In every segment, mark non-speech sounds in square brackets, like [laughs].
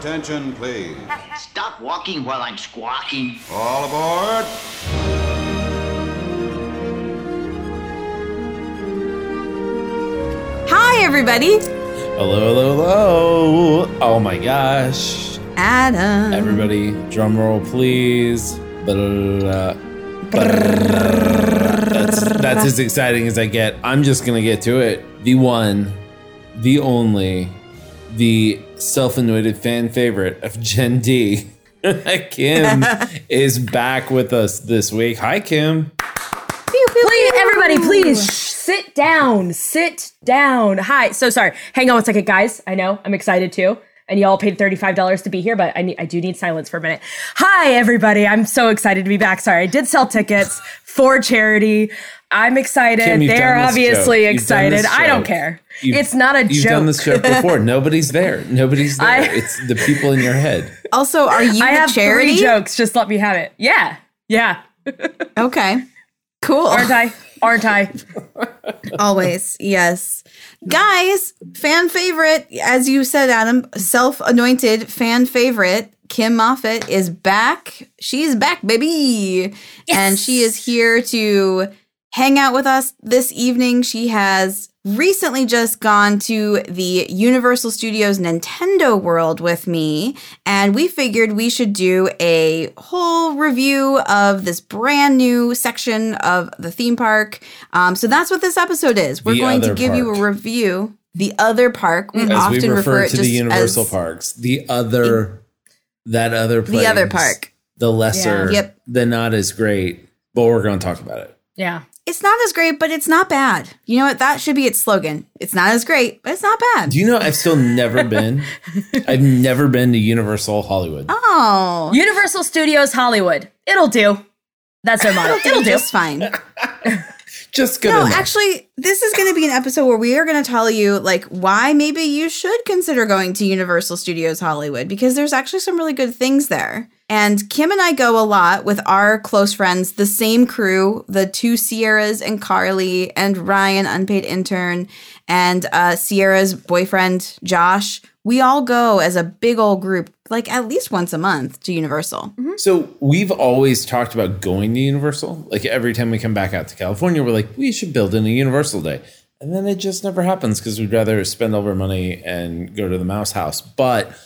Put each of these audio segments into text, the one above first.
Attention, please. Stop walking while I'm squawking. All aboard. Hi, everybody. Hello, hello, hello. Oh my gosh. Adam. Everybody, drum roll, please. Blah, That's, that's as exciting as I get. I'm just going to get to it. The one, the only, the self anointed fan favorite of Gen D, [laughs] Kim, [laughs] is back with us this week. Hi, Kim. Please, everybody, please shh, sit down. Sit down. Hi. So sorry. Hang on one second, guys. I know I'm excited too. And y'all paid $35 to be here, but I need I do need silence for a minute. Hi, everybody. I'm so excited to be back. Sorry, I did sell tickets [sighs] for charity. I'm excited. Kim, They're obviously joke. Excited. I don't care. You've- it's not a joke. You've done this joke before. [laughs] Nobody's there. Nobody's there. I- it's the people in your head. Also, are you I the have charity? three jokes. Just let me have it. Yeah. Yeah. Okay. Cool. Aren't I? Aren't I? [laughs] Always. Yes. Guys, fan favorite, as you said, Adam, self anointed fan favorite, Kim Moffitt is back. She's back, baby. And she is here to hang out with us this evening. She has recently just gone to the Universal Studios Nintendo World with me, and we figured we should do a whole review of this brand new section of the theme park. Um, so that's what this episode is. We're The going to other give you a review. The other park. We As often we refer, it to just the Universal as parks. The other, that other place. the other park. The lesser. Yeah. Yep. The not as great, but we're going to talk about it. Yeah. It's not as great, but it's not bad. You know what? That should be its slogan. It's not as great, but it's not bad. Do you know I've still never been? [laughs] I've never been to Universal Hollywood. oh, Universal Studios Hollywood. It'll do. That's our motto. [laughs] It'll do. just fine. [laughs] Just good No, enough. actually, this is going to be an episode where we are going to tell you like why maybe you should consider going to Universal Studios Hollywood because there's actually some really good things there. And Kim and I go a lot with our close friends, the same crew, the two Sierras and Carly and Ryan, unpaid intern, and uh, Sierra's boyfriend Josh. We all go as a big old group, like at least once a month to Universal. So we've always talked about going to Universal. Like every time we come back out to California, we're like, we should build in a Universal day. And then it just never happens because we'd rather spend all of our money and go to the mouse house. But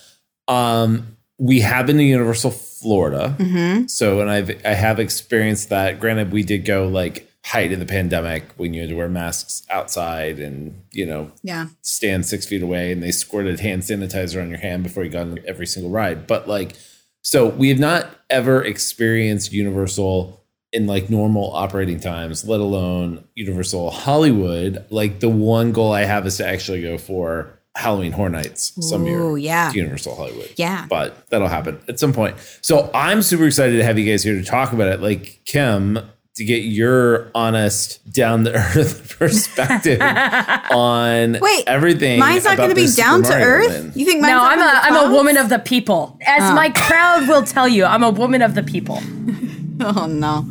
um, we have been to Universal Florida. Mm-hmm. So, and I've I have experienced that. Granted, we did go like height of the pandemic when you had to wear masks outside and you know Yeah. stand six feet away and they squirted hand sanitizer on your hand before you got on every single ride. But like, so we have not ever experienced Universal in like normal operating times, let alone Universal Hollywood. Like the one goal I have is to actually go for Halloween Horror Nights some year. Ooh, yeah. Universal Hollywood. Yeah. But that'll happen at some point. So I'm super excited to have you guys here to talk about it. Like Kim, to get your honest, down the earth [laughs] perspective [laughs] on Wait, everything. Mine's not going to be this Super down to Mario earth. win. You think mine's No, I'm in a the I'm a woman of the people. As Oh. my crowd will tell you, I'm a woman of the people. [laughs] Oh no.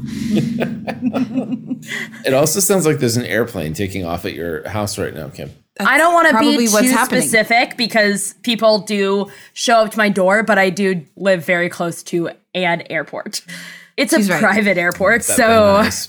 It also sounds like there's an airplane taking off at your house right now, Kim. I don't want to be too happening. specific because people do show up to my door, but I do live very close to an airport. It's a right. private airport, That so Van Nuys,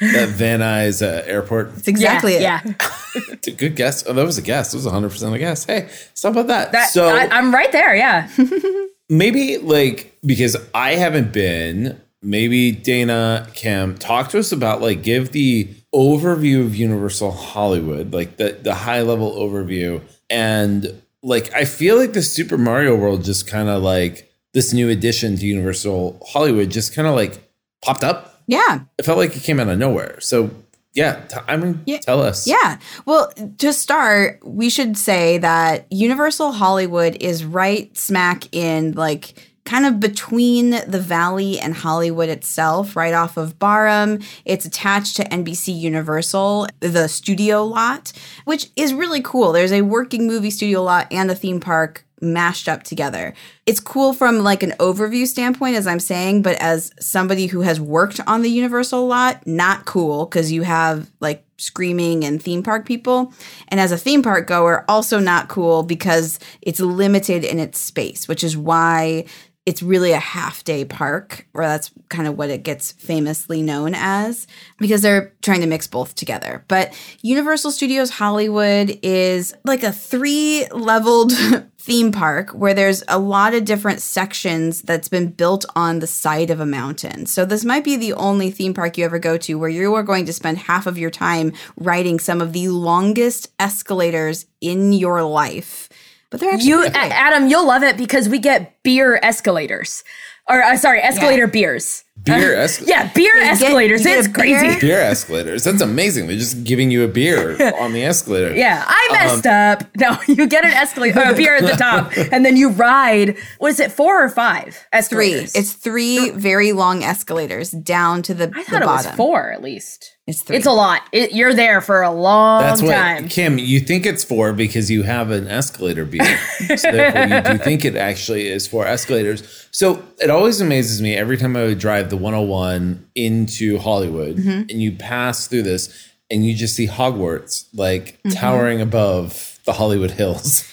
that Van Nuys uh, airport. It's exactly yeah, it. yeah. [laughs] It's a good guess. Oh, that was a guess. It was 100 percent a guess. Hey, stop about that. That, so I, I'm right there. Yeah. [laughs] maybe like because I haven't been, maybe Dana, Kim, talk to us about like give the overview of Universal Hollywood, like the the high level overview, and like I feel like the Super Mario World just kind of like this new addition to Universal Hollywood just kind of like popped up. Yeah. It felt like it came out of nowhere. So yeah, t- I mean, Yeah. tell us. Yeah. Well, to start, we should say that Universal Hollywood is right smack in like kind of between the valley and Hollywood itself, right off of Barham. It's attached to NBC Universal, the studio lot, which is really cool. There's a working movie studio lot and a theme park mashed up together. It's cool from like an overview standpoint, as I'm saying, but as somebody who has worked on the Universal lot, not cool because you have like screaming and theme park people. And as a theme park goer, also not cool because it's limited in its space, which is why it's really a half day park, or that's kind of what it gets famously known as, because they're trying to mix both together. But Universal Studios Hollywood is like a three leveled [laughs] theme park where there's a lot of different sections that's been built on the side of a mountain. So this might be the only theme park you ever go to where you are going to spend half of your time riding some of the longest escalators in your life. But they're actually You, pretty A- great. Adam, you'll love it because we get beer escalators, or uh, sorry, escalator beers. Beer escalators. Yeah, beer get- escalators. get it's a beer? crazy. Beer escalators. That's amazing. They're just giving you a beer [laughs] on the escalator. Yeah, I Um, messed up. [laughs] No, you get an escalator, a beer at the [laughs] top, and then you ride. What is it, four or five? Escalators. three. It's three very long escalators down to the, I the thought it was bottom. four at least. It's three. It's a lot. It, you're there for a long That's what time. Kim. You think it's for because you have an escalator beer, so therefore you do think it actually is for escalators. So it always amazes me every time I would drive the 101 into Hollywood, Mm-hmm. and you pass through this, and you just see Hogwarts like Mm-hmm. towering above the Hollywood Hills.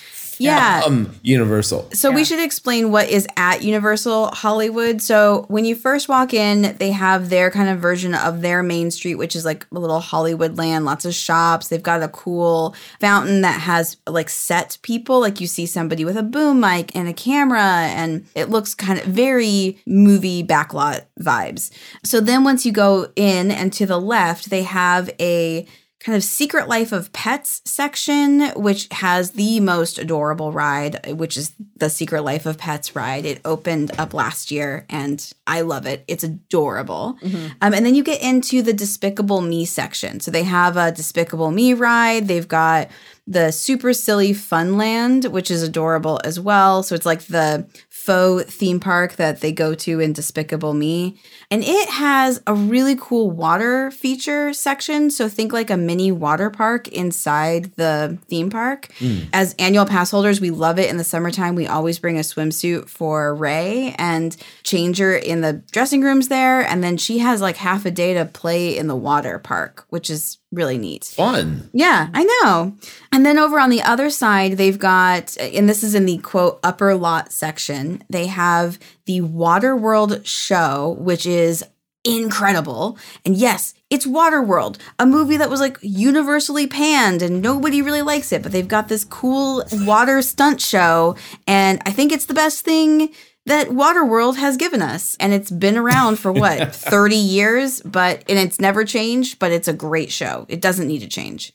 Yeah. Um, Universal. So we should explain what is at Universal Hollywood. So when you first walk in, they have their kind of version of their main street, which is like a little Hollywood land, lots of shops. They've got a cool fountain that has like set people, like you see somebody with a boom mic and a camera, and it looks kind of very movie backlot vibes. So then once you go in and to the left, they have a kind of secret life of pets section which has the most adorable ride which is the secret life of pets ride. It opened up last year and i love it. It's adorable. Um, and then you get into the despicable me section. So they have a despicable me ride. They've got the super silly funland which is adorable as well. So it's like the faux theme park that they go to in Despicable Me. And it has a really cool water feature section. So think like a mini water park inside the theme park. Hmm. As annual pass holders, we love it in the summertime. We always bring a swimsuit for Ray and change her in the dressing rooms there. And then she has like half a day to play in the water park, which is really neat. Fun. Yeah, I know. And then over on the other side, they've got, and this is in the quote upper lot section, they have the Waterworld show, which is incredible. And yes, it's Waterworld, a movie that was like universally panned and nobody really likes it, but they've got this cool water stunt show. And I think it's the best thing that Waterworld has given us. And it's been around for what, [laughs] 30 years, but, and it's never changed, but it's a great show. It doesn't need to change.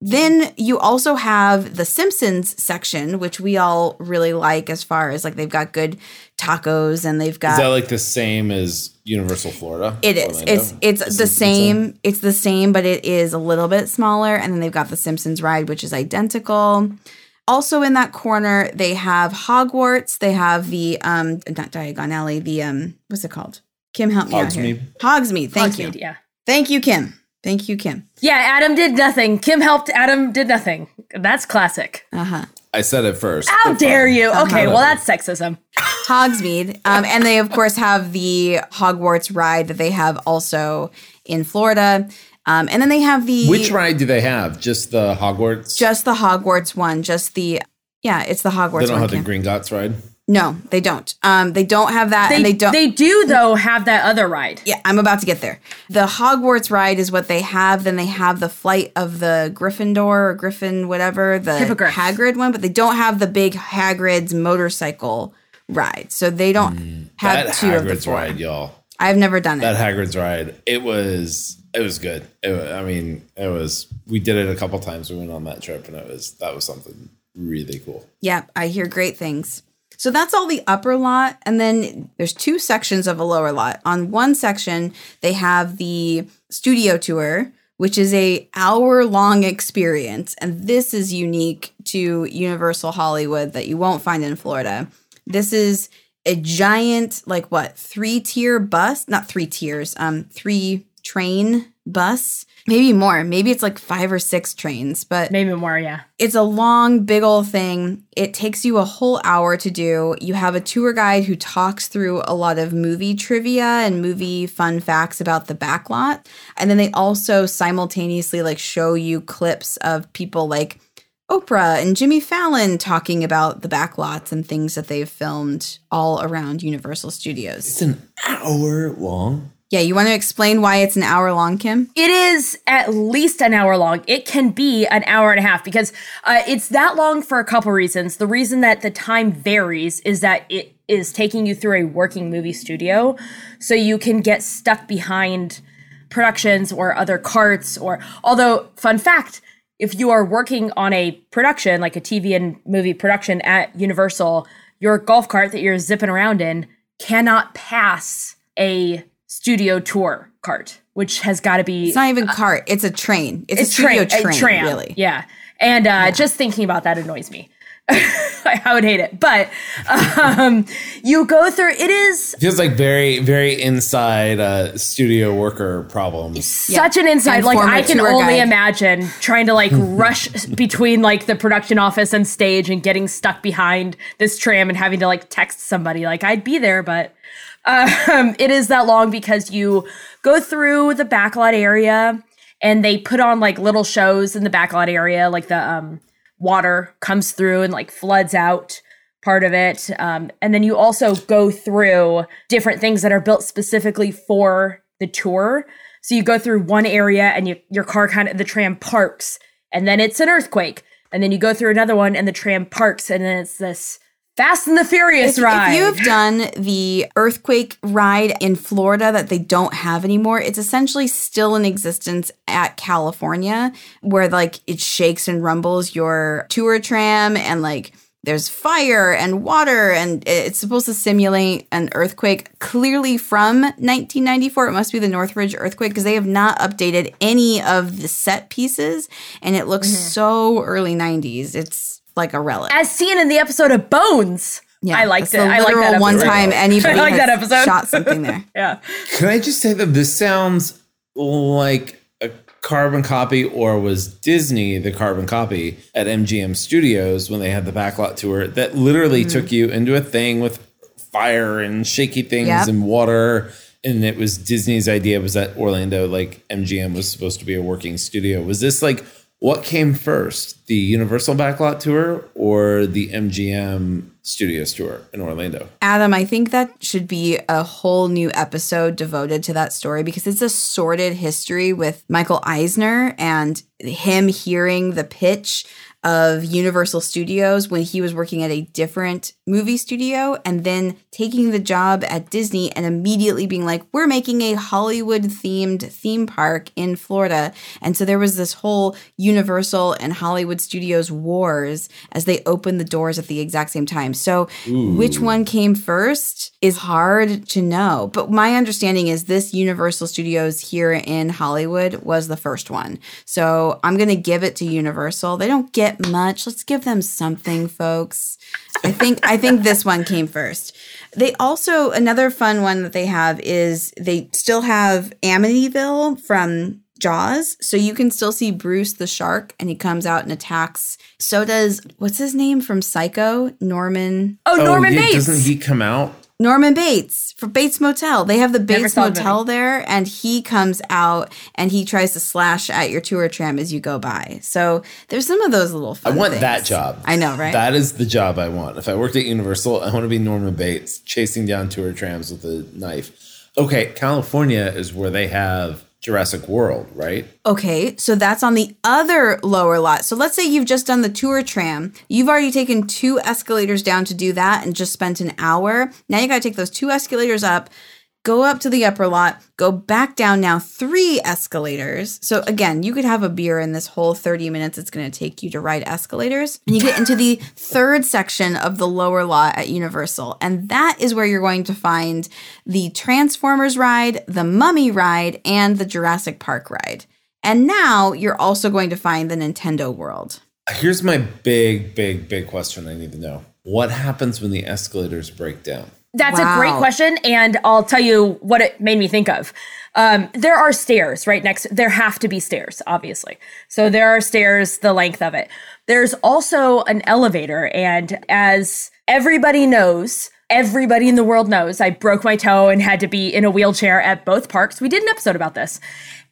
Then you also have the Simpsons section, which we all really like as far as like they've got good tacos and they've got Is that like the same as Universal Florida? it is. Orlando? It's it's the Simpsons same. It's the same, but it is a little bit smaller. And then they've got the Simpsons ride, which is identical. Also in that corner, they have Hogwarts. They have the um not Diagon Alley, the um what's it called? Kim help me out here. Hogsmeade. Hogsmeade. Thank Hogsmeade, you. Yeah. Thank you, Kim. Thank you, Kim. Yeah, Adam did nothing. Kim helped. Adam did nothing. That's classic. Uh-huh. I said it first. How dare you? Okay, Uh-huh. well, that's sexism. Hogsmeade. Um, and they, of course, have the Hogwarts ride that they have also in Florida. Um, and then they have the Which ride do they have? Just the Hogwarts? just the Hogwarts one, just the yeah, it's the Hogwarts they don't one. have the Kim. Gringotts ride. no, they don't. Um, they don't have that, They, and they don't. They do though have that other ride. yeah, I'm about to get there. The Hogwarts ride is what they have. Then they have the flight of the Gryffindor or Griffin, whatever the Hippogriff. Hagrid one, but they don't have the big Hagrid's motorcycle ride. So they don't have That two of the Hagrid's four. ride, y'all. I've never done it. That Hagrid's ride. It was. It was good. It, I mean, it was. We did it a couple times. We went on that trip, and it was that was something really cool. Yep, I hear great things. So that's all the upper lot. And then there's two sections of a lower lot. On one section, they have the studio tour, which is a hour long experience. And this is unique to Universal Hollywood that you won't find in Florida. This is a giant, like what, three tier bus? Not three tiers, um, three train bus, maybe more. Maybe it's like five or six trains, but Maybe more, yeah. it's a long, big old thing. It takes you a whole hour to do. You have a tour guide who talks through a lot of movie trivia and movie fun facts about the backlot. And then they also simultaneously like show you clips of people like Oprah and Jimmy Fallon talking about the backlots and things that they've filmed all around Universal Studios. It's an hour long. Yeah, you want to explain why it's an hour long, Kim? It is at least an hour long. It can be an hour and a half because uh, it's that long for a couple reasons. The reason that the time varies is that it is taking you through a working movie studio. So you can get stuck behind productions or other carts or although fun fact if you are working on a production like a tv and movie production at universal your golf cart that you're zipping around in cannot pass a studio tour cart which has got to be It's not even cart, it's a train. It's, it's a studio train, train, a tram. really. Yeah. And uh, just thinking about that annoys me. [laughs] I would hate it. But um, you go through it is Feels like very, very inside uh, studio worker problems. such an inside. Like I can only guide. imagine trying to like [laughs] rush between like the production office and stage and getting stuck behind this tram and having to like text somebody. Like I'd be there, but um, it is that long because you go through the backlot area and they put on like little shows in the backlot area, like the um, water comes through and like floods out part of it. Um, and then you also go through different things that are built specifically for the tour. So you go through one area and you, your car kind of, the tram parks and then it's an earthquake. And then you go through another one and the tram parks and then it's this Fast and the Furious If, ride. if you have done the earthquake ride in Florida that they don't have anymore, it's essentially still in existence at California, where like it shakes and rumbles your tour tram and like there's fire and water and it's supposed to simulate an earthquake clearly from 1994 it must be the northridge earthquake because they have not updated any of the set pieces and it looks mm-hmm. so early 90s it's like a relic As seen in the episode of Bones. Yeah, I liked that's it. the I like literal that one time anybody [laughs] I like has that episode. shot something [laughs] there. Yeah. Can I just say that this sounds like a carbon copy, or was Disney the carbon copy at MGM Studios when they had the backlot tour that literally Mm-hmm. took you into a thing with fire and shaky things Yep. and water? And it was Disney's idea was that Orlando, like MGM, was supposed to be a working studio. Was this like what came first, the Universal backlot tour or the MGM Studios tour in Orlando? Adam, I think that should be a whole new episode devoted to that story because it's a sordid history with Michael Eisner and him hearing the pitch of Universal Studios when he was working at a different movie studio and then taking the job at Disney and immediately being like, we're making a Hollywood themed theme park in Florida. And so there was this whole Universal and Hollywood Studios wars as they opened the doors at the exact same time. So which one came first is hard to know. But my understanding is this Universal Studios here in Hollywood was the first one. So I'm going to give it to Universal. They don't get much. Let's give them something, folks. I think I think this one came first. They also another fun one that they have is they still have Amityville from Jaws, so you can still see Bruce the shark, and he comes out and attacks. So does what's his name from Psycho? Norman Oh, oh Norman yeah, Bates. Doesn't he come out? Norman Bates for Bates Motel. They have the Bates saw the Motel there, and he comes out and he tries to slash at your tour tram as you go by. So there's some of those little. I want things. that job. I know, right? That is the job I want. If I worked at Universal, I want to be Norman Bates chasing down tour trams with a knife. Okay, California is where they have Jurassic World, right? Okay, so that's on the other lower lot. So let's say you've just done the tour tram. You've already taken two escalators down to do that and just spent an hour. Now you got to take those two escalators up, go up to the upper lot, go back down now three escalators. So again, you could have a beer in this whole 30 minutes it's going to take you to ride escalators. And you get into the third section of the lower lot at Universal. And that is where you're going to find the Transformers ride, the Mummy ride, and the Jurassic Park ride. And now you're also going to find the Nintendo World. Here's my big, big, big question I need to know. What happens when the escalators break down? That's a great question, and I'll tell you what it made me think of. Um, there are stairs right next. There have to be stairs, obviously. So there are stairs the length of it. There's also an elevator, and as everybody knows, everybody in the world knows, I broke my toe and had to be in a wheelchair at both parks. We did an episode about this,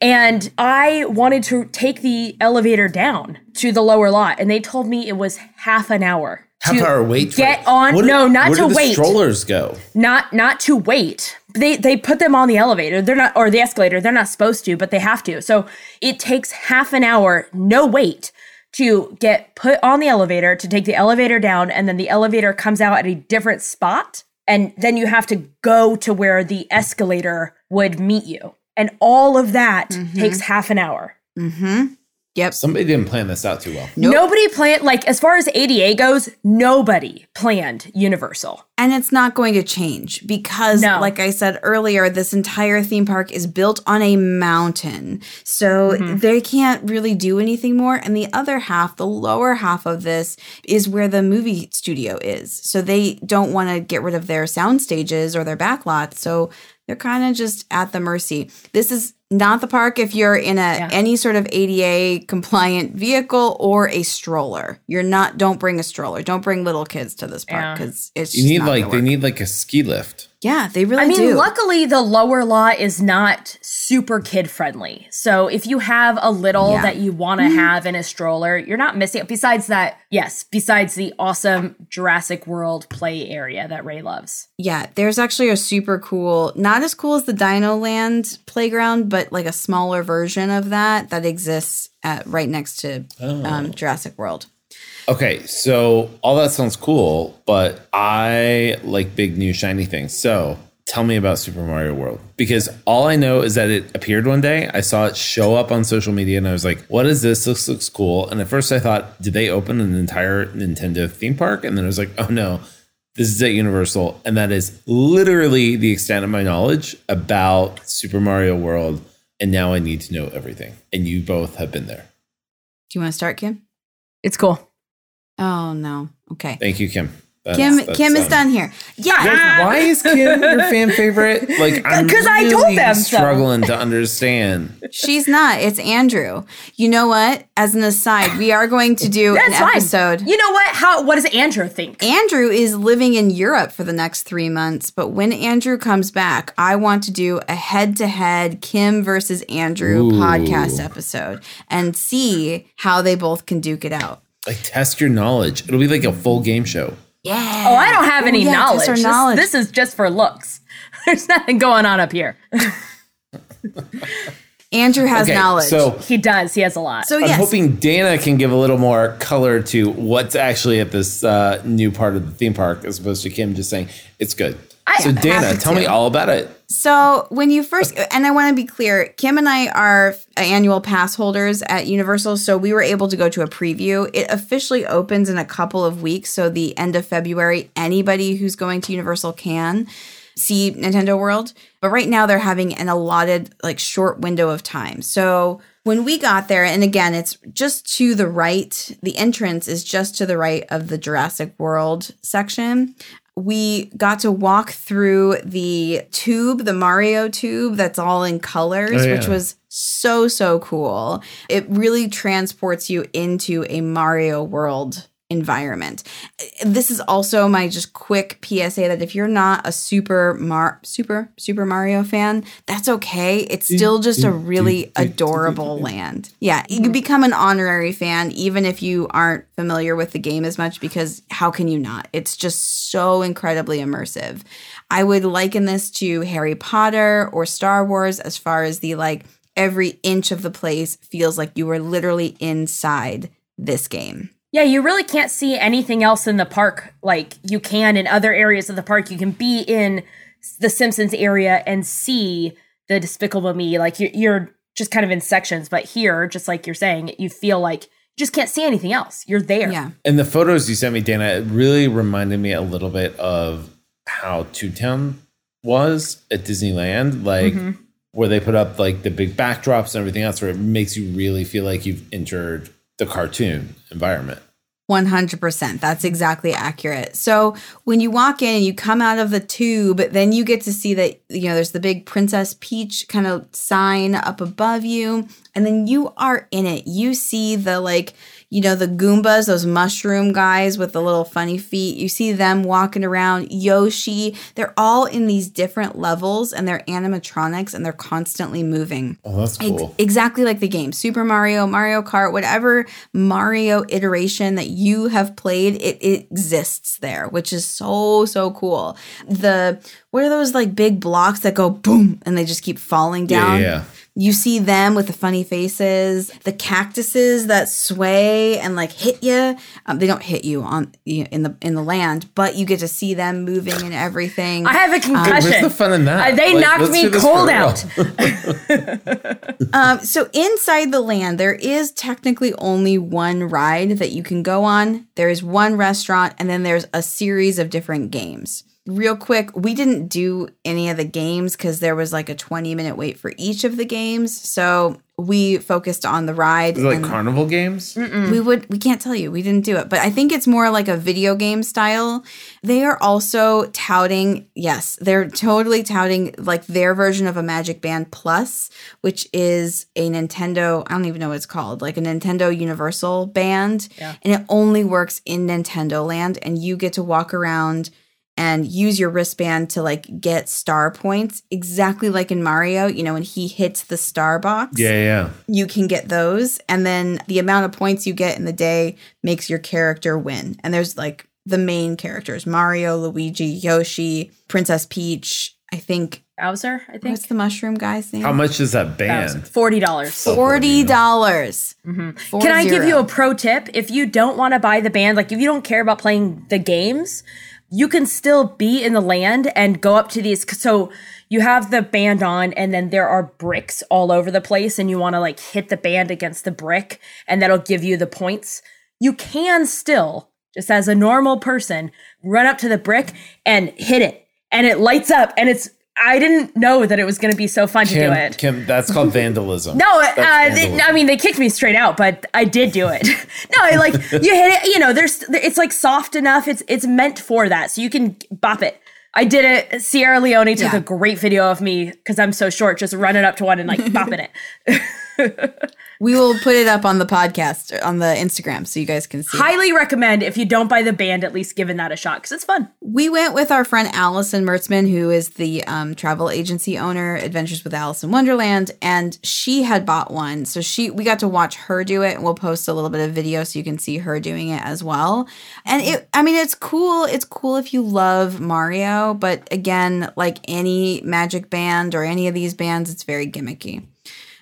and I wanted to take the elevator down to the lower lot, and they told me it was half an hour. Half to hour wait. Get it. on. What do- no, not where to do the wait Strollers go. not not to wait. They they put them on the elevator. They're not or the escalator. They're not supposed to, but they have to. So it takes half an hour, no wait, to get put on the elevator to take the elevator down, and then the elevator comes out at a different spot, and then you have to go to where the escalator would meet you, and all of that takes half an hour. Mm-hmm. Yep. Somebody didn't plan this out too well. Nope. Nobody planned like as far as ADA goes. Nobody planned Universal. And it's not going to change because, No. like I said earlier, this entire theme park is built on a mountain. So Mm-hmm. they can't really do anything more. And the other half, the lower half of this, is where the movie studio is. So they don't want to get rid of their sound stages or their backlot. So they're kind of just at the mercy. This is not the park if you're in a Yeah. any sort of ADA compliant vehicle or a stroller. You're not don't bring a stroller. Don't bring little kids to this park cuz it's You just need not like they work. need like a ski lift. Yeah, they really I mean, do. luckily the lower lot is not super kid friendly. So if you have a little Yeah. that you want to have in a stroller, you're not missing. Besides that, yes, besides the awesome Jurassic World play area that Ray loves. yeah, there's actually a super cool, not as cool as the Dino Land playground, but like a smaller version of that that exists at right next to Oh. um, Jurassic World. Okay, so all that sounds cool, but I like big new shiny things. So tell me about Super Mario World because all I know is that it appeared one day. I saw it show up on social media and I was like, what is this? This looks cool. And at first I thought, did they open an entire Nintendo theme park? And then I was like, oh no, this is at Universal. And that is literally the extent of my knowledge about Super Mario World. And now I need to know everything. And you both have been there. Do you want to start, Kim? It's cool. Oh no. Okay. Thank you, Kim. That's- Kim that's, Kim is um, done here. Yeah. Why- Why is Kim your fan favorite? [laughs] Like, I'm 'Cause I told really them so. struggling to understand. [laughs] She's not. It's Andrew. You know what? As an aside, we are going to do an fine. episode. You know what? How? What does Andrew think? Andrew is living in Europe for the next three months, but when Andrew comes back, I want to do a head to head Kim versus Andrew Ooh. podcast episode and see how they both can duke it out. Like, test your knowledge. It'll be like a full game show. Yeah. Oh, I don't have any yeah, knowledge. test our This- knowledge. This, is just for looks. [laughs] There's nothing going on up here. [laughs] Andrew has Okay, knowledge. so He does. He has a lot. so I'm yes. hoping Dana can give a little more color to what's actually at this uh, new part of the theme park, as opposed to Kim just saying it's good. I- so, Dana, happy tell me all about it. So when you first, and I want to be clear, Kim and I are annual pass holders at Universal, so we were able to go to a preview. It officially opens in a couple of weeks, so the end of February. Anybody who's going to Universal can see Nintendo World, but right now they're having an allotted like short window of time. So when we got there, and again, it's just to the right. The entrance is just to the right of the Jurassic World section we got to walk through the tube, the Mario tube that's all in colors, Oh, yeah. which was so, so cool. It really transports you into a Mario world environment. This is also my just quick PSA that if you're not a super Mar super super Mario fan, that's okay. It's still just a really adorable land. Yeah, you become an honorary fan even if you aren't familiar with the game as much because how can you not? It's just so incredibly immersive. I would liken this to Harry Potter or Star Wars as far as the like every inch of the place feels like you were literally inside this game. Yeah, you really can't see anything else in the park like you can in other areas of the park. You can be in the Simpsons area and see the Despicable Me. Like you're, you're just kind of in sections, but here, just like you're saying, you feel like you just can't see anything else. You're there. Yeah. And the photos you sent me, Dana, it really reminded me a little bit of how Toontown was at Disneyland, like mm-hmm. where they put up like the big backdrops and everything else, where it makes you really feel like you've entered the cartoon environment. 100%. That's exactly accurate. So when you walk in and you come out of the tube, then you get to see that, you know, there's the big Princess Peach kind of sign up above you. And then you are in it. You see the like, you know, the Goombas, those mushroom guys with the little funny feet. You see them walking around. Yoshi, they're all in these different levels and they're animatronics and they're constantly moving. Oh, that's Ex- cool. exactly like the game Super Mario, Mario Kart, whatever Mario iteration that you have played, it, it exists there, which is so, so cool. The what are those like big blocks that go boom and they just keep falling Yeah, down? yeah, yeah. You see them with the funny faces, the cactuses that sway and like hit you. Um, they don't hit you on in the in the land, but you get to see them moving and everything. I have a concussion. Where's the fun in that? Uh, they Like, knocked me do this for cold out. [laughs] Um, so inside the land, there is technically only one ride that you can go on. There is one restaurant, and then there's a series of different games. Real quick, we didn't do any of the games because there was like a 20 minute wait for each of the games. So we focused on the ride. Like carnival games? we would we can't tell you we didn't do it but i think it's more like a video game style they are also touting yes they're totally touting like their version of a magic band plus which is a nintendo i don't even know what it's called like a nintendo universal band Yeah. and it only works in nintendo land and you get to walk around and use your wristband to like get star points exactly like in mario you know when he hits the star box Yeah, yeah. you can get those and then the amount of points you get in the day makes your character win and there's like the main characters mario luigi yoshi princess peach i think Bowser, I think. what's the mushroom guy's name How much is that Bowser. band? Forty dollars. forty dollars Mm-hmm. Can I give you a pro tip? If you don't want to buy the band, like if you don't care about playing the games, you can still be in the land and go up to these. So you have the band on, and then there are bricks all over the place, and you want to like hit the band against the brick, and that'll give you the points. You can still, just as a normal person, run up to the brick and hit it, and it lights up, and it's. I didn't know that it was going to be so fun to do it. Kim, that's called vandalism. No, uh, That's they. I mean they kicked me straight out, but I did do it. [laughs] no, I like you hit it. You know, there's it's like soft enough. It's it's meant for that, so you can bop it. I did it. Sierra Leone took Yeah. a great video of me because I'm so short, just running up to one and like bopping it. [laughs] we will put it up on the podcast on the instagram so you guys can see it. Highly recommend if you don't buy the band, at least giving that a shot because it's fun. we went with our friend Allison Mertzman, who is the um, travel agency owner, Adventures with Alice in Wonderland, and she had bought one. So she, we got to watch her do it, and we'll post a little bit of video so you can see her doing it as well. And it, I mean, it's cool. It's cool if you love Mario, but again, like any Magic Band or any of these bands, it's very gimmicky.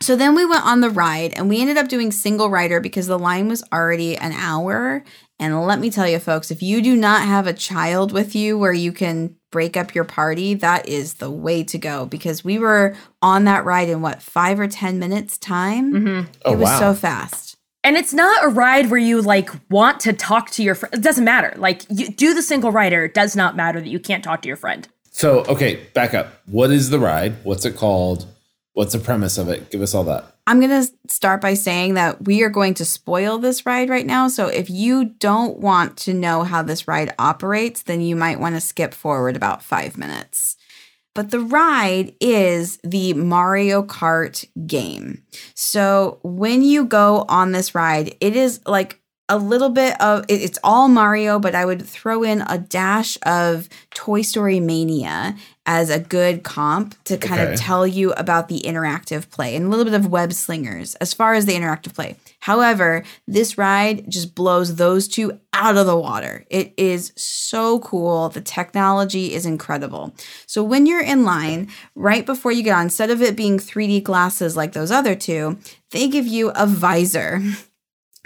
So then we went on the ride and we ended up doing single rider because the line was already an hour. And let me tell you, folks, if you do not have a child with you where you can break up your party, that is the way to go because we were on that ride in what, five or 10 minutes time? Mm-hmm. Oh, it was wow. so fast. And it's not a ride where you like want to talk to your friend. It doesn't matter. Like you do the single rider. It does not matter that you can't talk to your friend. So, okay, back up. What is the ride? What's it called? What's the premise of it? Give us all that. I'm going to start by saying that we are going to spoil this ride right now. So if you don't want to know how this ride operates, then you might want to skip forward about five minutes. But the ride is the Mario Kart game. So when you go on this ride, it is like a little bit of it- it's all Mario, but I would throw in a dash of Toy Story Mania as a good comp to kind Okay. of tell you about the interactive play and a little bit of web slingers as far as the interactive play. However, this ride just blows those two out of the water. It is so cool. The technology is incredible. So when you're in line, right before you get on, instead of it being 3D glasses like those other two, they give you a visor. [laughs]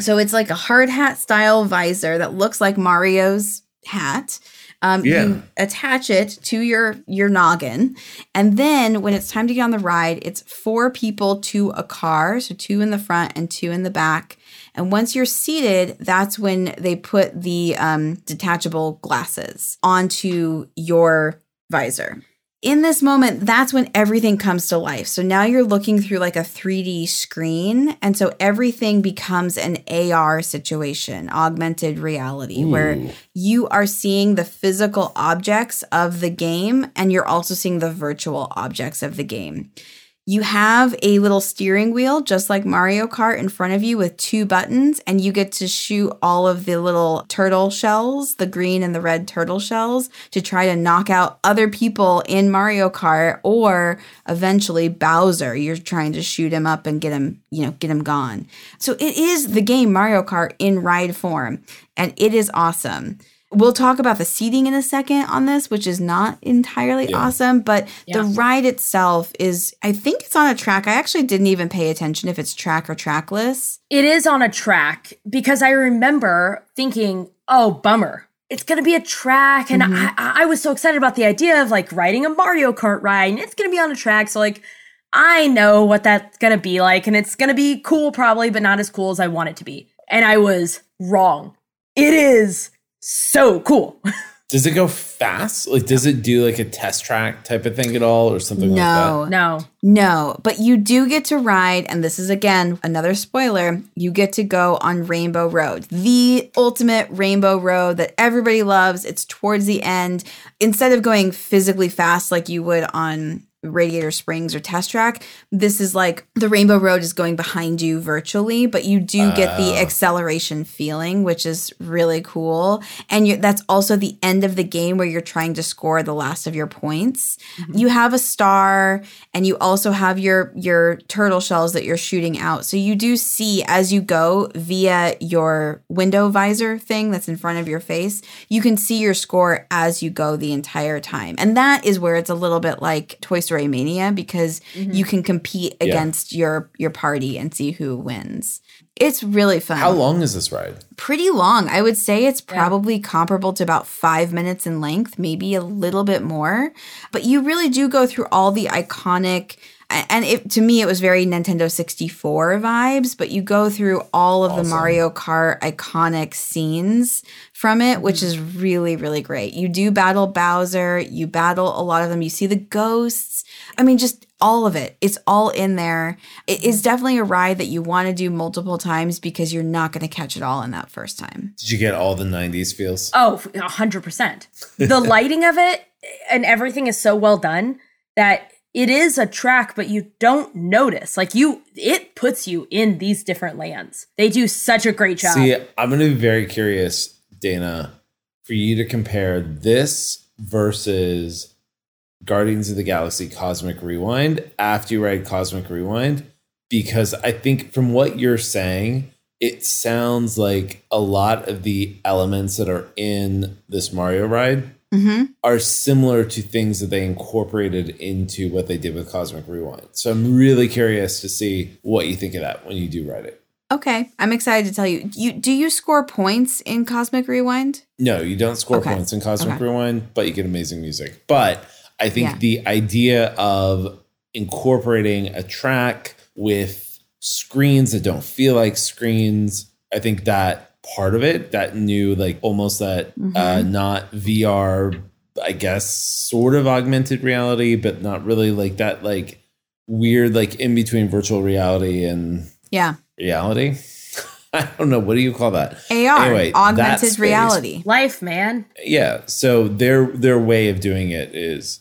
So it's like a hard hat style visor that looks like Mario's hat. Um, Yeah. You attach it to your your noggin, and then when it's time to get on the ride, it's four people to a car, so two in the front and two in the back. And once you're seated, that's when they put the um, detachable glasses onto your visor. In this moment, that's when everything comes to life. So now you're looking through like a 3D screen. And so everything becomes an AR situation, augmented reality, where mm. you are seeing the physical objects of the game and you're also seeing the virtual objects of the game. You have a little steering wheel, just like Mario Kart, in front of you with two buttons, and you get to shoot all of the little turtle shells, the green and the red turtle shells, to try to knock out other people in Mario Kart or eventually Bowser. You're trying to shoot him up and get him, you know, get him gone. So it is the game Mario Kart in ride form, and it is awesome. We'll talk about the seating in a second on this, which is not entirely awesome, but the ride itself is, I think it's on a track. I actually didn't even pay attention if it's track or trackless. It is on a track because I remember thinking, oh, bummer. It's going to be a track. And mm-hmm. I, I was so excited about the idea of like riding a Mario Kart ride and it's going to be on a track. So, like, I know what that's going to be like and it's going to be cool probably, but not as cool as I want it to be. And I was wrong. It is so cool. [laughs] Does it go fast? Like, does it do like a test track type of thing at all, or something No. like no. No, but you do get to ride, and this is again another spoiler. You get to go on Rainbow Road, the ultimate Rainbow Road that everybody loves. It's towards the end. Instead of going physically fast like you would on Radiator Springs or Test Track, this is like the Rainbow Road is going behind you virtually, but you do get the oh. acceleration feeling, which is really cool. And you that's also the end of the game where you're trying to score the last of your points. Mm-hmm. You have a star, and you also have your your turtle shells that you're shooting out. So you do see as you go via your window visor thing that's in front of your face, you can see your score as you go the entire time. And that is where it's a little bit like Toy Story Mania because you mm-hmm. can compete against your your party and see who wins. It's really fun. How long is this ride? Pretty long. I would say it's probably comparable to about five minutes in length, maybe a little bit more. But you really do go through all the iconic and it, to me, it was very Nintendo 64 vibes, but you go through all of the Mario Kart iconic scenes from it, which mm-hmm. is really, really great. You do battle Bowser, you battle a lot of them, you see the ghosts. I mean, just all of it. It's all in there. It is mm-hmm. definitely a ride that you want to do multiple times because you're not going to catch it all in that first time. Did you get all the '90s feels? Oh, 100%. The [laughs] lighting of it and everything is so well done that it is a track, but you don't notice. Like you, it puts you in these different lands. They do such a great job. See, I'm going to be very curious, Dana, for you to compare this versus Guardians of the Galaxy Cosmic Rewind after you ride Cosmic Rewind, because I think from what you're saying, it sounds like a lot of the elements that are in this Mario ride Mm-hmm. are similar to things that they incorporated into what they did with Cosmic Rewind. So I'm really curious to see what you think of that when you do write it. Okay, I'm excited to tell you. You do you score points in Cosmic Rewind? No, you don't score Okay. points in Cosmic Okay. Rewind, but you get amazing music. But I think Yeah. the idea of incorporating a track with screens that don't feel like screens, I think that part of it, that new, like almost that uh, not VR, I guess, sort of augmented reality, but not really like that, like weird, like in between virtual reality and Yeah, reality. [laughs] I don't know. What do you call that? AR, Anyway, that augmented space- reality. Life, man. yeah so their their way of doing it is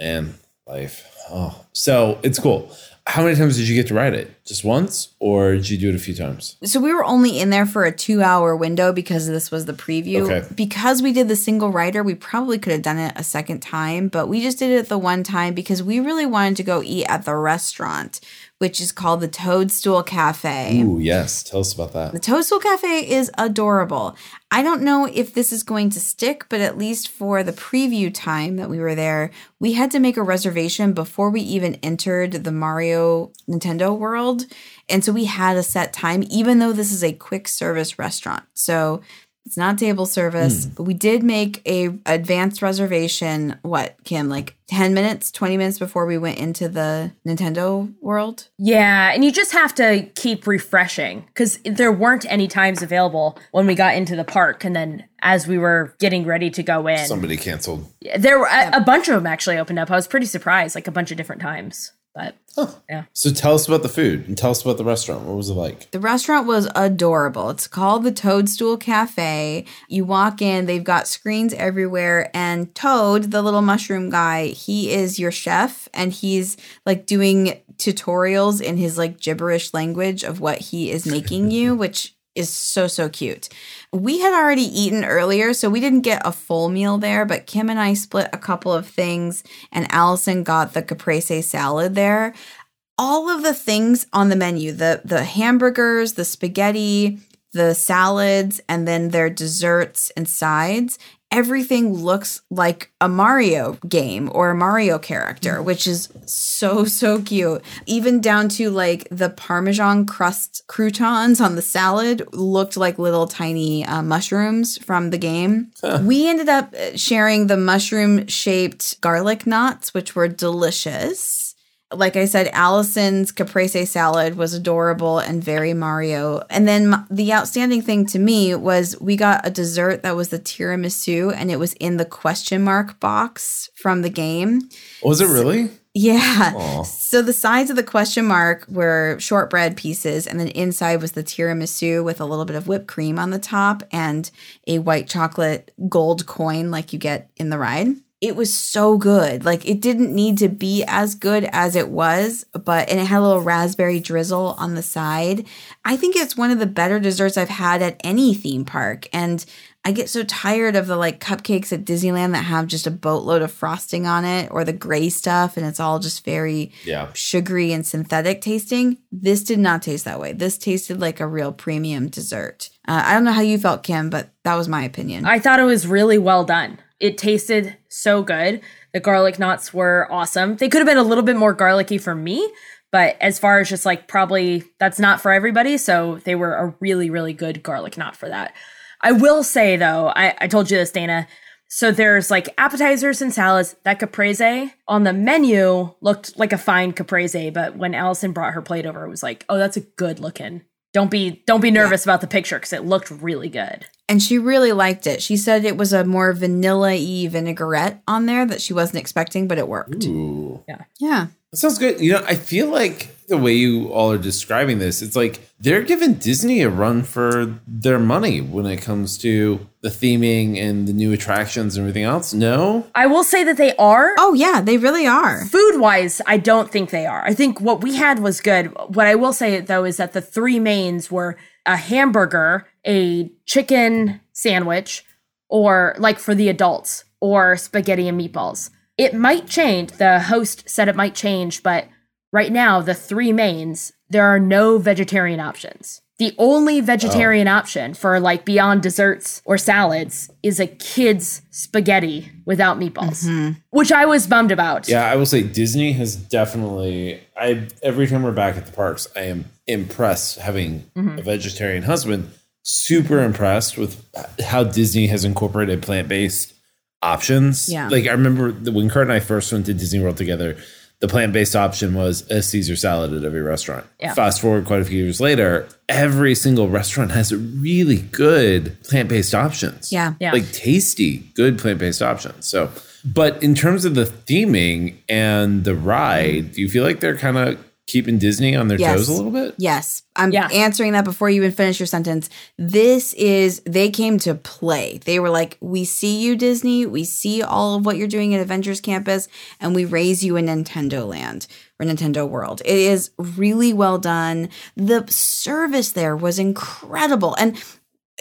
man life oh so it's cool how many times did you get to ride it just once or did you do it a few times So we were only in there for a two hour window because this was the preview. Okay. Because we did the single rider, we probably could have done it a second time, but we just did it the one time because we really wanted to go eat at the restaurant, which is called the Toadstool Cafe. ooh yes tell us about that The Toadstool Cafe is adorable. I don't know if this is going to stick, but at least for the preview time that we were there, we had to make a reservation before we even entered the Mario Nintendo world. And so we had a set time, even though this is a quick service restaurant. So It's not table service, but we did make a advanced reservation. What, Kim? Like ten minutes, twenty minutes before we went into the Nintendo world. Yeah, and you just have to keep refreshing because there weren't any times available when we got into the park, and then as we were getting ready to go in, Somebody canceled. there were a, a bunch of them actually opened up. I was pretty surprised, like a bunch of different times. But yeah, So tell us about the food and tell us about the restaurant. What was it like? The restaurant was adorable. It's called the Toadstool Cafe. You walk in, they've got screens everywhere, and Toad, the little mushroom guy, he is your chef, and he's like doing tutorials in his like gibberish language of what he is making you, [laughs] which is so so cute. We had already eaten earlier, so we didn't get a full meal there, but Kim and I split a couple of things and Allison got the caprese salad there. All of the things on the menu, the the hamburgers, the spaghetti, the salads, and then their desserts and sides, everything looks like a Mario game or a Mario character, which is so, so cute. Even down to like the Parmesan crust croutons on the salad looked like little tiny uh, mushrooms from the game. We ended up uh, sharing the mushroom shaped garlic knots, which were delicious like I said, Allison's caprese salad was adorable and very Mario. And then the outstanding thing to me was we got a dessert that was the tiramisu, and it was in the question mark box from the game. Oh, was it really? Yeah. Aw. So the sides of the question mark were shortbread pieces, and then inside was the tiramisu with a little bit of whipped cream on the top and a white chocolate gold coin like you get in the ride. It was so good. Like it didn't need to be as good as it was, but and it had a little raspberry drizzle on the side. I think it's one of the better desserts I've had at any theme park. And I get so tired of the like cupcakes at Disneyland that have just a boatload of frosting on it or the gray stuff and it's all just very Yeah. sugary and synthetic tasting. This did not taste that way. This tasted like a real premium dessert. Uh, I don't know how you felt, Kim, but that was my opinion. I thought it was really well done. It tasted so good. The garlic knots were awesome. They could have been a little bit more garlicky for me, but as far as just like probably that's not for everybody. So they were a really, really good garlic knot for that. I will say though, I, I told you this, Dana. So there's like appetizers and salads. That caprese on the menu looked like a fine caprese, but when Allison brought her plate over, it was like, oh, that's a good looking. Don't be don't be nervous about the picture because it looked really good. and she really liked it. She said it was a more vanilla y vinaigrette on there that she wasn't expecting, but it worked. Ooh. Yeah. That sounds good. You know, I feel like the way you all are describing this, it's like they're giving Disney a run for their money when it comes to the theming and the new attractions and everything else. No? I will say that they are. Oh, yeah, they really are. Food wise, I don't think they are. I think what we had was good. What I will say though is that the three mains were a hamburger, a chicken sandwich, or like for the adults, or spaghetti and meatballs. It might change. The host said it might change, but right now, the three mains, there are no vegetarian options. The only vegetarian oh. option for like beyond desserts or salads is a kid's spaghetti without meatballs, mm-hmm. which I was bummed about. Yeah, I will say Disney has definitely I every time we're back at the parks, I am impressed having mm-hmm. a vegetarian husband. Super impressed with how Disney has incorporated plant-based options. Yeah. Like I remember the, when Kurt and I first went to Disney World together, the plant-based option was a Caesar salad at every restaurant. Yeah. Fast forward quite a few years later, every single restaurant has really good plant-based options Yeah. Yeah. like tasty, good plant based options. So, but in terms of the theming and the ride, do you feel like they're kind of keeping Disney on their Yes. toes a little bit? Yes. I'm Yeah. answering that before you even finish your sentence. This is, they came to play. They were like, we see you, Disney. We see all of what you're doing at Avengers Campus, and we raise you in Nintendo Land or Nintendo World. It is really well done. The service there was incredible. And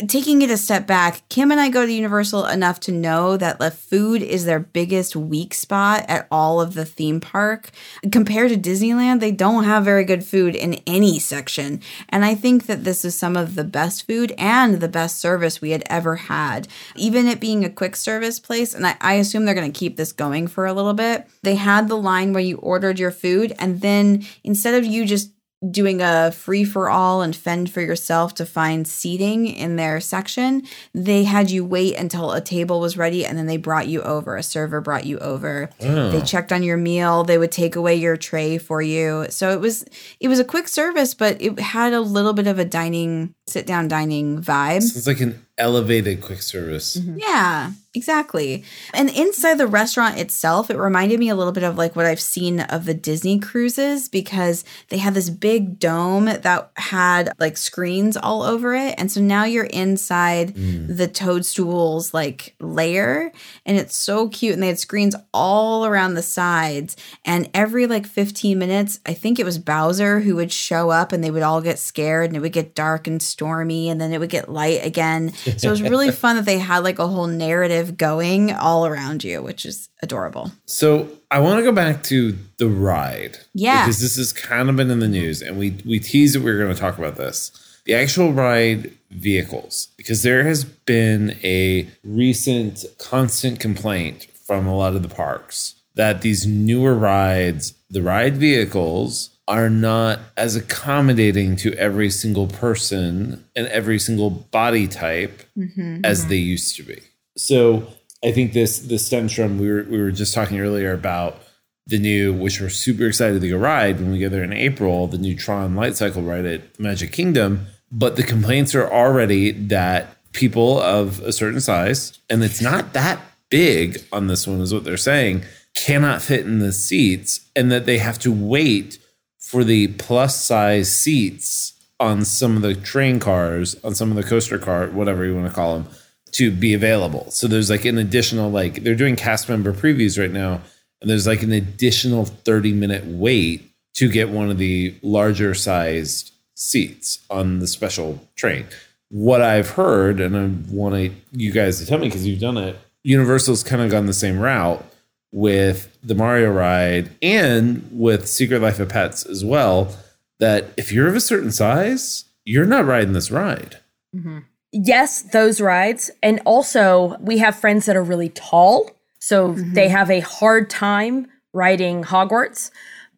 taking it a step back, Kim and I go to Universal enough to know that the food is their biggest weak spot at all of the theme park. Compared to Disneyland, they don't have very good food in any section. And I think that this is some of the best food and the best service we had ever had. Even it being a quick service place, and I, I assume they're going to keep this going for a little bit. They had the line where you ordered your food, and then instead of you just doing a free for all and fend for yourself to find seating in their section, they had you wait until a table was ready and then they brought you over. A server brought you over. Oh. They checked on your meal, they would take away your tray for you. So it was it was a quick service, but it had a little bit of a dining sit down dining vibe. It's like an elevated quick service. Mm-hmm. Yeah, exactly. And inside the restaurant itself, it reminded me a little bit of like what I've seen of the Disney cruises because they had this big dome that had like screens all over it. And so now you're inside mm. the toadstools like layer and it's so cute. And they had screens all around the sides. And every like 15 minutes, I think it was Bowser who would show up and they would all get scared and it would get dark and stormy and then it would get light again. So it was really [laughs] fun that they had like a whole narrative going all around you, which is adorable. So I want to go back to the ride. Yeah. Because this has kind of been in the news and we we teased that we were going to talk about this. The actual ride vehicles, because there has been a recent constant complaint from a lot of the parks that these newer rides, the ride vehicles, are not as accommodating to every single person and every single body type mm-hmm, as mm-hmm. they used to be. So I think this this stems from we were we were just talking earlier about the new, which we're super excited to go ride when we go there in April, the new Tron Light Cycle ride at Magic Kingdom. But the complaints are already that people of a certain size, and it's not that big on this one, is what they're saying, cannot fit in the seats, and that they have to wait for the plus size seats on some of the train cars, on some of the coaster car, whatever you want to call them, to be available. So there's like an additional, like they're doing cast member previews right now, and there's like an additional 30 minute wait to get one of the larger sized seats on the special train. What I've heard, and I want you guys to tell me because you've done it, Universal's kind of gone the same route with the Mario ride and with Secret Life of Pets as well. That if you're of a certain size, you're not riding this ride. Mm-hmm. Yes, those rides. And also, we have friends that are really tall. So mm-hmm. they have a hard time riding Hogwarts.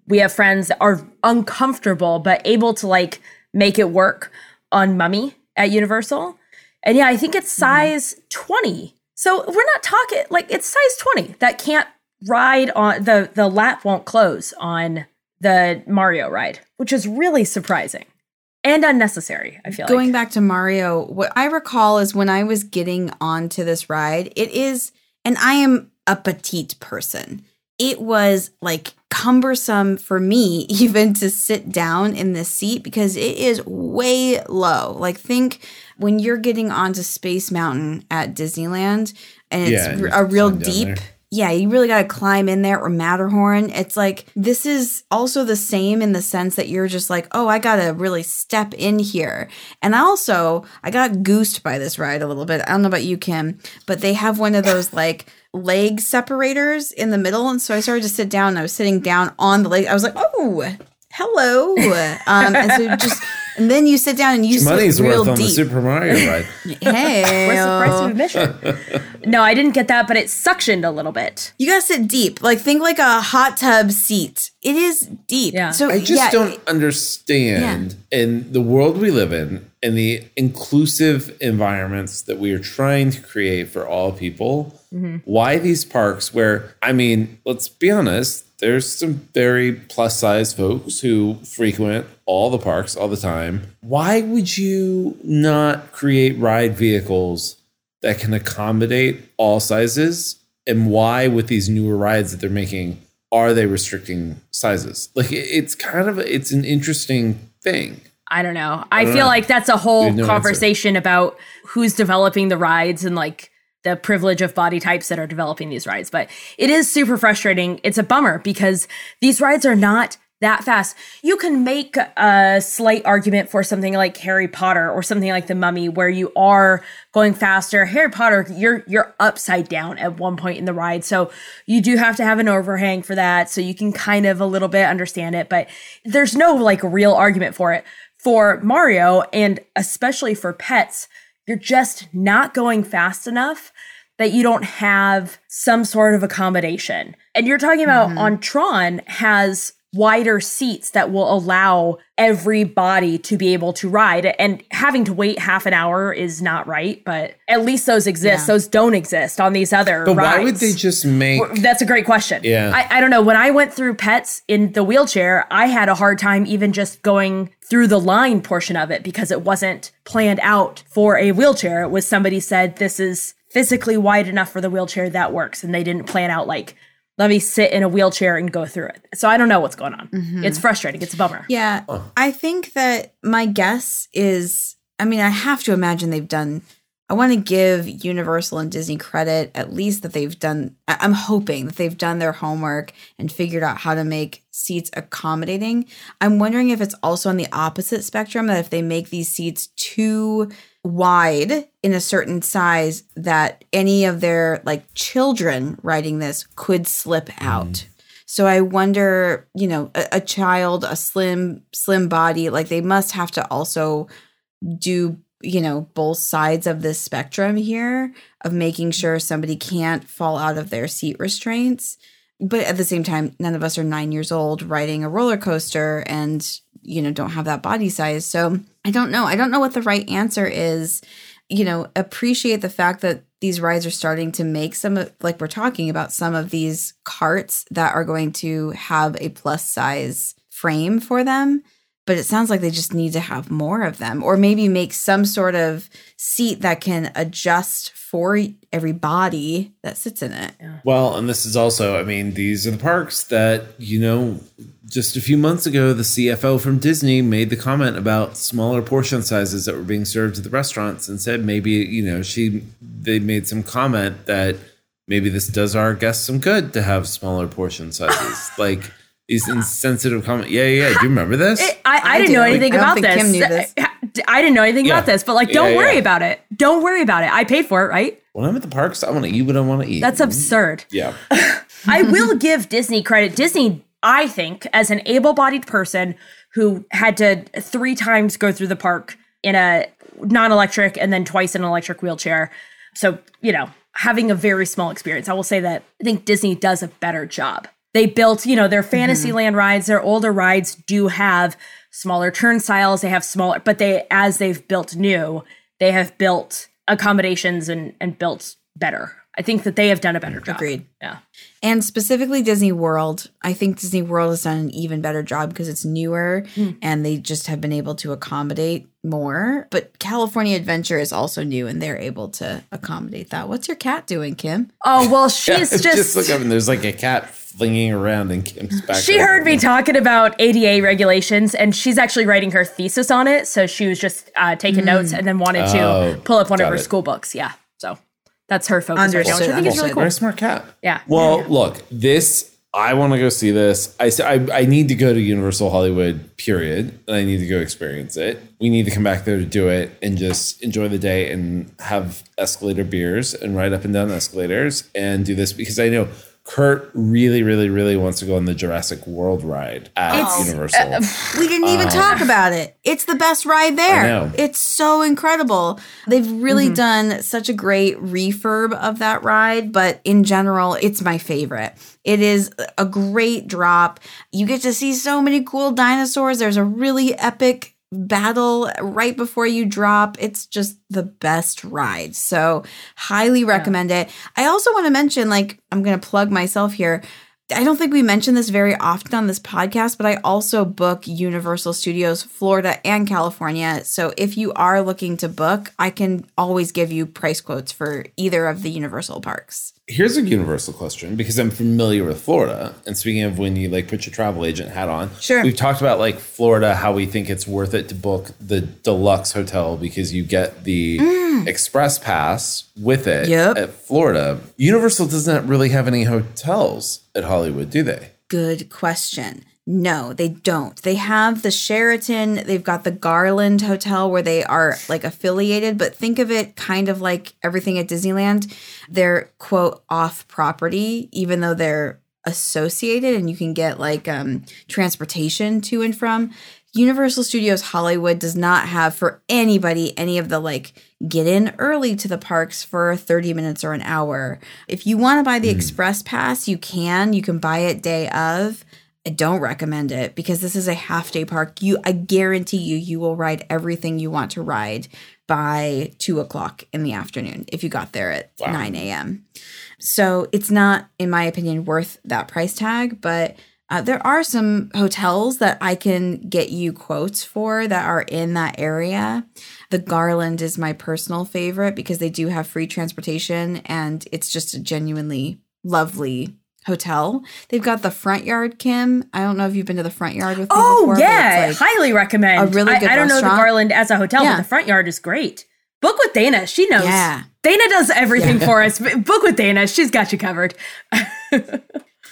We have friends that are uncomfortable, but able to like make it work on Mummy at Universal. And yeah, I think it's mm-hmm. size 20. So we're not talking like it's size 20 that can't ride on the the lap won't close on the Mario ride, which is really surprising and unnecessary, I feel like. Going back to Mario, what I recall is when I was getting onto this ride, it is, and I am a petite person. It was like cumbersome for me [laughs] even to sit down in this seat because it is way low. Like, think when you're getting onto Space Mountain at Disneyland and it's Yeah, and you a real deep. there. Yeah, you really got to climb in there or Matterhorn. It's like this is also the same in the sense that you're just like, oh, I got to really step in here. And also, I got goosed by this ride a little bit. I don't know about you, Kim, but they have one of those like leg separators in the middle. And so I started to sit down and I was sitting down on the leg. I was like, oh, hello. [laughs] Um, and so just, and then you sit down and you Money's sit real worth on the deep. Super Mario ride. [laughs] hey, Where's the price of admission? [laughs] no, I didn't get that, but it suctioned a little bit. You gotta sit deep. Like think like a hot tub seat. It is deep. Yeah. So I just yeah, don't understand in the world we live in and the inclusive environments that we are trying to create for all people, mm-hmm. why these parks where, I mean, let's be honest, there's some very plus size folks who frequent all the parks all the time. Why would you not create ride vehicles that can accommodate all sizes? And why, with these newer rides that they're making, are they restricting sizes? Like it's kind of it's an interesting thing. I don't know. I, don't feel know. like that's a whole no answer. conversation about who's developing the rides and like the privilege of body types that are developing these rides. But it is super frustrating. It's a bummer because these rides are not that fast. You can make a slight argument for something like Harry Potter or something like The Mummy where you are going faster. Harry Potter, you're you're upside down at one point in the ride. So you do have to have an overhang for that so you can kind of a little bit understand it, but there's no like real argument for it. For Mario and especially for pets, you're just not going fast enough that you don't have some sort of accommodation. And you're talking about mm-hmm. on Tron has wider seats that will allow everybody to be able to ride and having to wait half an hour is not right but at least those exist Yeah. those don't exist on these other But rides why would they just make that's a great question. Yeah. I, I don't know. When I went through pets in the wheelchair, I had a hard time even just going through the line portion of it because it wasn't planned out for a wheelchair. It was somebody said, this is physically wide enough for the wheelchair that works. And they didn't plan out, like, let me sit in a wheelchair and go through it. So I don't know what's going on. Mm-hmm. It's frustrating. It's a bummer. Yeah. I think that my guess is I mean, I have to imagine they've done I want to give Universal and Disney credit at least that they've done I- I'm hoping that they've done their homework and figured out how to make seats accommodating. I'm wondering if it's also on the opposite spectrum that if they make these seats too wide in a certain size that any of their like children riding this could slip out. Mm-hmm. So I wonder, you know, a, a child, a slim, slim body, like they must have to also do, you know, both sides of this spectrum here of making sure somebody can't fall out of their seat restraints. But at the same time, none of us are nine years old riding a roller coaster and, you know, don't have that body size. So I don't know. I don't know what the right answer is. You know, appreciate the fact that these rides are starting to make some of, like we're talking about, some of these carts that are going to have a plus size frame for them but it sounds like they just need to have more of them or maybe make some sort of seat that can adjust for every body that sits in it. Well, and this is also, I mean, these are the parks that, you know, just a few months ago, the CFO from Disney made the comment about smaller portion sizes that were being served to the restaurants and said maybe, you know, she, they made some comment that maybe this does our guests some good to have smaller portion sizes. [laughs] like these insensitive comments. Yeah, yeah. Do you remember this? I, I, I didn't know do. anything I don't about think this. Kim knew this. I didn't know anything Yeah. about this, but like, don't worry yeah. about it. Don't worry about it. I paid for it, right? when I'm at the parks, I want to eat what I want to eat. That's absurd. yeah. [laughs] I will give Disney credit. Disney, I think, as an able bodied person who had to three times go through the park in a non electric and then twice in an electric wheelchair. So, you know, having a very small experience, I will say that I think Disney does a better job. They built, you know, their mm-hmm. Fantasyland rides, their older rides do have smaller turnstiles. They have smaller, but they, as they've built new, they have built accommodations and, and built better. I think that they have done a better job. Agreed. Yeah. And specifically Disney World, I think Disney World has done an even better job because it's newer and they just have been able to accommodate more. But California Adventure is also new and they're able to accommodate that. What's your cat doing, Kim? Oh, well, [laughs] she's just, just look up and there's like a cat flinging around in Kim's back. She heard me talking about ADA regulations, and she's actually writing her thesis on it. So she was just uh, taking notes, and then wanted Oh, to pull up one of her it. school books. Yeah, so that's her focus right now, which I think is really cool. Very smart cat. Yeah. Well, look, this I want to go see this. I, I I need to go to Universal Hollywood. Period. And I need to go experience it. We need to come back there to do it and just enjoy the day and have escalator beers and ride up and down escalators and do this because I know. Kurt really, really, really wants to go on the Jurassic World ride at uh, Universal. We didn't even um, talk about it. It's the best ride there. I know. It's so incredible. They've really mm-hmm. done such a great refurb of that ride, but in general, it's my favorite. It is a great drop. You get to see so many cool dinosaurs. There's a really epic battle right before you drop. It's just the best ride. So, highly recommend it. I also want to mention like I'm going to plug myself here. I don't think we mention this very often on this podcast, but I also book Universal Studios Florida and California. So if you are looking to book, I can always give you price quotes for either of the Universal parks. Here's a universal question because I'm familiar with Florida. And speaking of when you like put your travel agent hat on, Sure. We've talked about like Florida, how we think it's worth it to book the deluxe hotel because you get the express pass with it Mm. Yep. at Florida. Universal doesn't really have any hotels at Hollywood, do they? Good question. No, they don't. They have the Sheraton, they've got the Garland Hotel where they are like affiliated, but think of it kind of like everything at Disneyland. They're quote off property, even though they're associated and you can get like um transportation to and from. Universal Studios Hollywood does not have for anybody any of the like get in early to the parks for 30 minutes or an hour. If you want to buy the express pass, you can. You can buy it day of. I don't recommend it because this is a half day park. You, I guarantee you, you will ride everything you want to ride by two o'clock in the afternoon if you got there at 9 a.m. So it's not, in my opinion, worth that price tag. But uh, there are some hotels that I can get you quotes for that are in that area. The Garland is my personal favorite because they do have free transportation and it's just a genuinely lovely hotel. They've got the front yard, Kim. I don't know if you've been to the front yard with me Oh before. yeah, like- highly recommend. a really I- good I, don't know the restaurant. Garland as a hotel, Yeah. but the front yard is great. Book with Dana. She knows. Yeah. Dana does everything for us. [laughs] Book with Dana. She's got you covered. [laughs]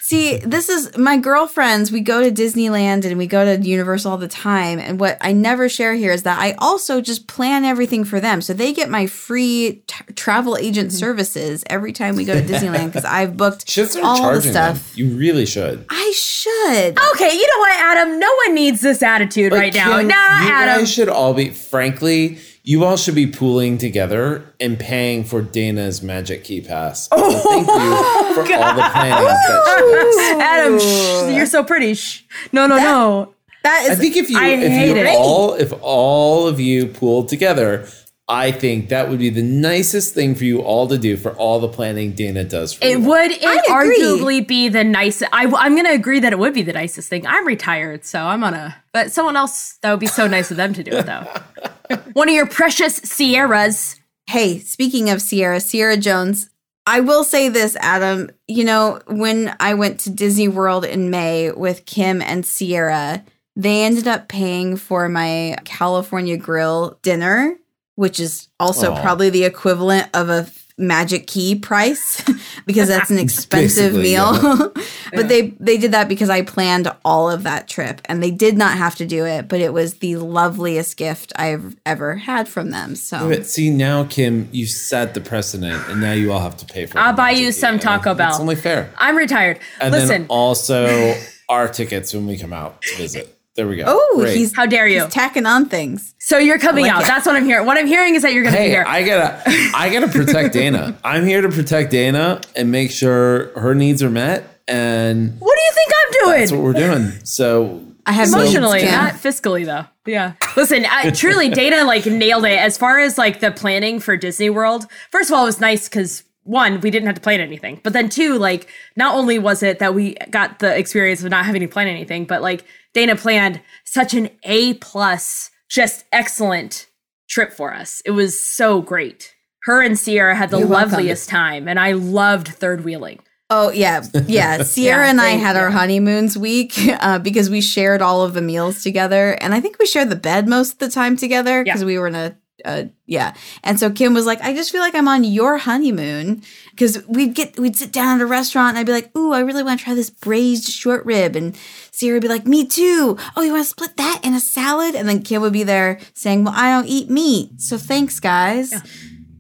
See, this is my girlfriends. We go to Disneyland and we go to Universal all the time. And what I never share here is that I also just plan everything for them. So they get my free t- travel agent Mm-hmm. services every time we go to Disneyland because I've booked [laughs] Should all the charging them. stuff. You really should. I should. Okay, you know what, Adam? No one needs this attitude But right now. Kim, Nah, you Adam. guys should all be. Frankly, you all should be pooling together and paying for Dana's Magic Key Pass. Oh, So thank you for all the planning. That [laughs] Adam, shh, you're so pretty. Shh. No, no, no. That is. she, I think if you I if you it. all if all of you pooled together, I think that would be the nicest thing for you all to do for all the planning Dana does for It you. would it I agree. arguably be the nicest. I, I'm going to agree that it would be the nicest thing. I'm retired, so I'm on a. But someone else, that would be so nice of them to do it, though. [laughs] One of your precious Sierras. Hey, speaking of Sierra, Sierra Jones, I will say this, Adam. You know, when I went to Disney World in May with Kim and Sierra, they ended up paying for my California Grill dinner, which is also Aw. probably the equivalent of a Magic Key price [laughs] because that's an [laughs] expensive Basically, meal. [laughs] but they they did that because I planned all of that trip and they did not have to do it, but it was the loveliest gift I've ever had from them. So But see now, Kim, you set the precedent, and now you all have to pay for. It. I'll buy you some Taco Bell. It's only fair. I'm retired. And Listen, then also our tickets when we come out to visit. There we go. Oh, he's how dare you? he's tacking on things. So you're coming like out. it. That's what I'm hearing. What I'm hearing is that you're going to be Hey, here. I gotta, I gotta protect Dana. [laughs] I'm here to protect Dana and make sure her needs are met, and what do you think I'm doing? that's what we're doing. So I have Emotionally, needs, Kim. not fiscally, though. Yeah. Listen, I, truly, [laughs] Dana like nailed it as far as like the planning for Disney World. First of all, it was nice because one, we didn't have to plan anything, but then two, like not only was it that we got the experience of not having to plan anything, but like Dana planned such an A plus, just excellent trip for us. It was so great. Her and Sierra had the You're welcome. loveliest time, and I loved third wheeling. Oh yeah, [laughs] yeah. Sierra Yeah, and I had our honeymoons week [laughs] uh, because we shared all of the meals together, and I think we shared the bed most of the time together because Yeah. we were in a. Uh, yeah, and so Kim was like, "I just feel like I'm on your honeymoon," because we'd get we'd sit down at a restaurant and I'd be like, "Ooh, I really want to try this braised short rib," and Sierra would be like, "Me too." Oh, you want to split that in a salad? And then Kim would be there saying, "Well, I don't eat meat, so thanks, guys."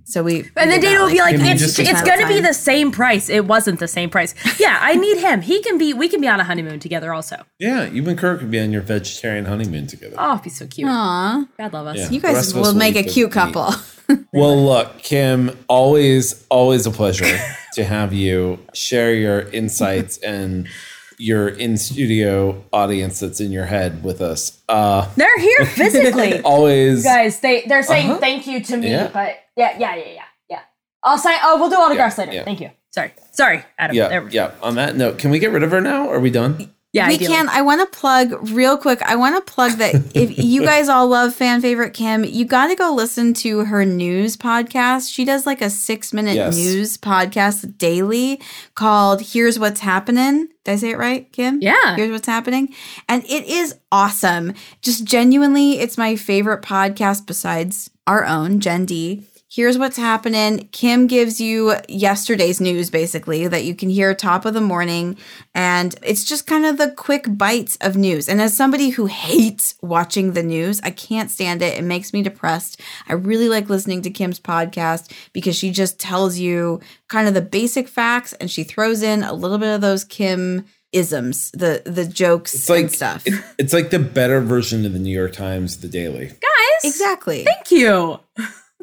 So we And then we Dana that, will be like, Kim, it's, it's going to be the same price. It wasn't the same price. Yeah, I need him. He can be, we can be on a honeymoon together also. yeah, you and Kirk could be on your vegetarian honeymoon together. Oh, it'd be so cute. Aw, God love us. Yeah. you guys rest of us will will make a cute couple. [laughs] Well, look, Kim, always, always a pleasure [laughs] to have you share your insights [laughs] and your in studio audience that's in your head with us. Uh, They're here physically. always. Guys, they, they're saying Uh-huh. thank you to me, Yeah. but yeah, yeah, yeah, yeah, yeah. I'll sign, oh, we'll do autographs Yeah, later. yeah. Thank you. Sorry. Sorry, Adam. Yeah, There- yeah. On that note, can we get rid of her now? Are we done? yeah we ideally. can. I want to plug real quick. I want to plug that if [laughs] you guys all love fan favorite Kim, you got to go listen to her news podcast. She does like a six minute Yes. news podcast daily called "Here's What's Happening." Did I say it right, Kim? Yeah. Here's what's happening, and it is awesome. Just genuinely, it's my favorite podcast besides our own Gen D. Here's what's happening. Kim gives you yesterday's news, basically, that you can hear top of the morning. And it's just kind of the quick bites of news. And as somebody who hates watching the news, I can't stand it. It makes me depressed. I really like listening to Kim's podcast because she just tells you kind of the basic facts and she throws in a little bit of those Kim isms, the the jokes It's like and stuff. it- it's like the better version of the New York Times, the Daily. Guys, exactly. thank you.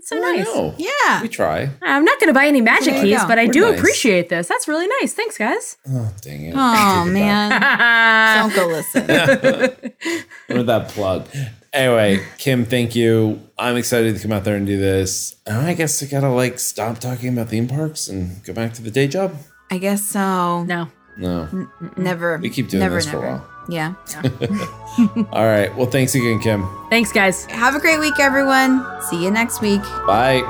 That's so Oh, I nice. know. Yeah. We try. I'm not going to buy any magic keys, but I We're do nice. appreciate this. That's really nice. Thanks, guys. Oh, dang it. Oh man. [laughs] Don't go listen. [laughs] with that plug. Anyway, Kim, thank you. I'm excited to come out there and do this. And I guess I gotta like stop talking about theme parks and go back to the day job. I guess so. No. No. Never. We keep doing never, this for a never. While. Yeah. [laughs] All right. Well, thanks again, Kim. Thanks, guys. Have a great week, everyone. See you next week. Bye.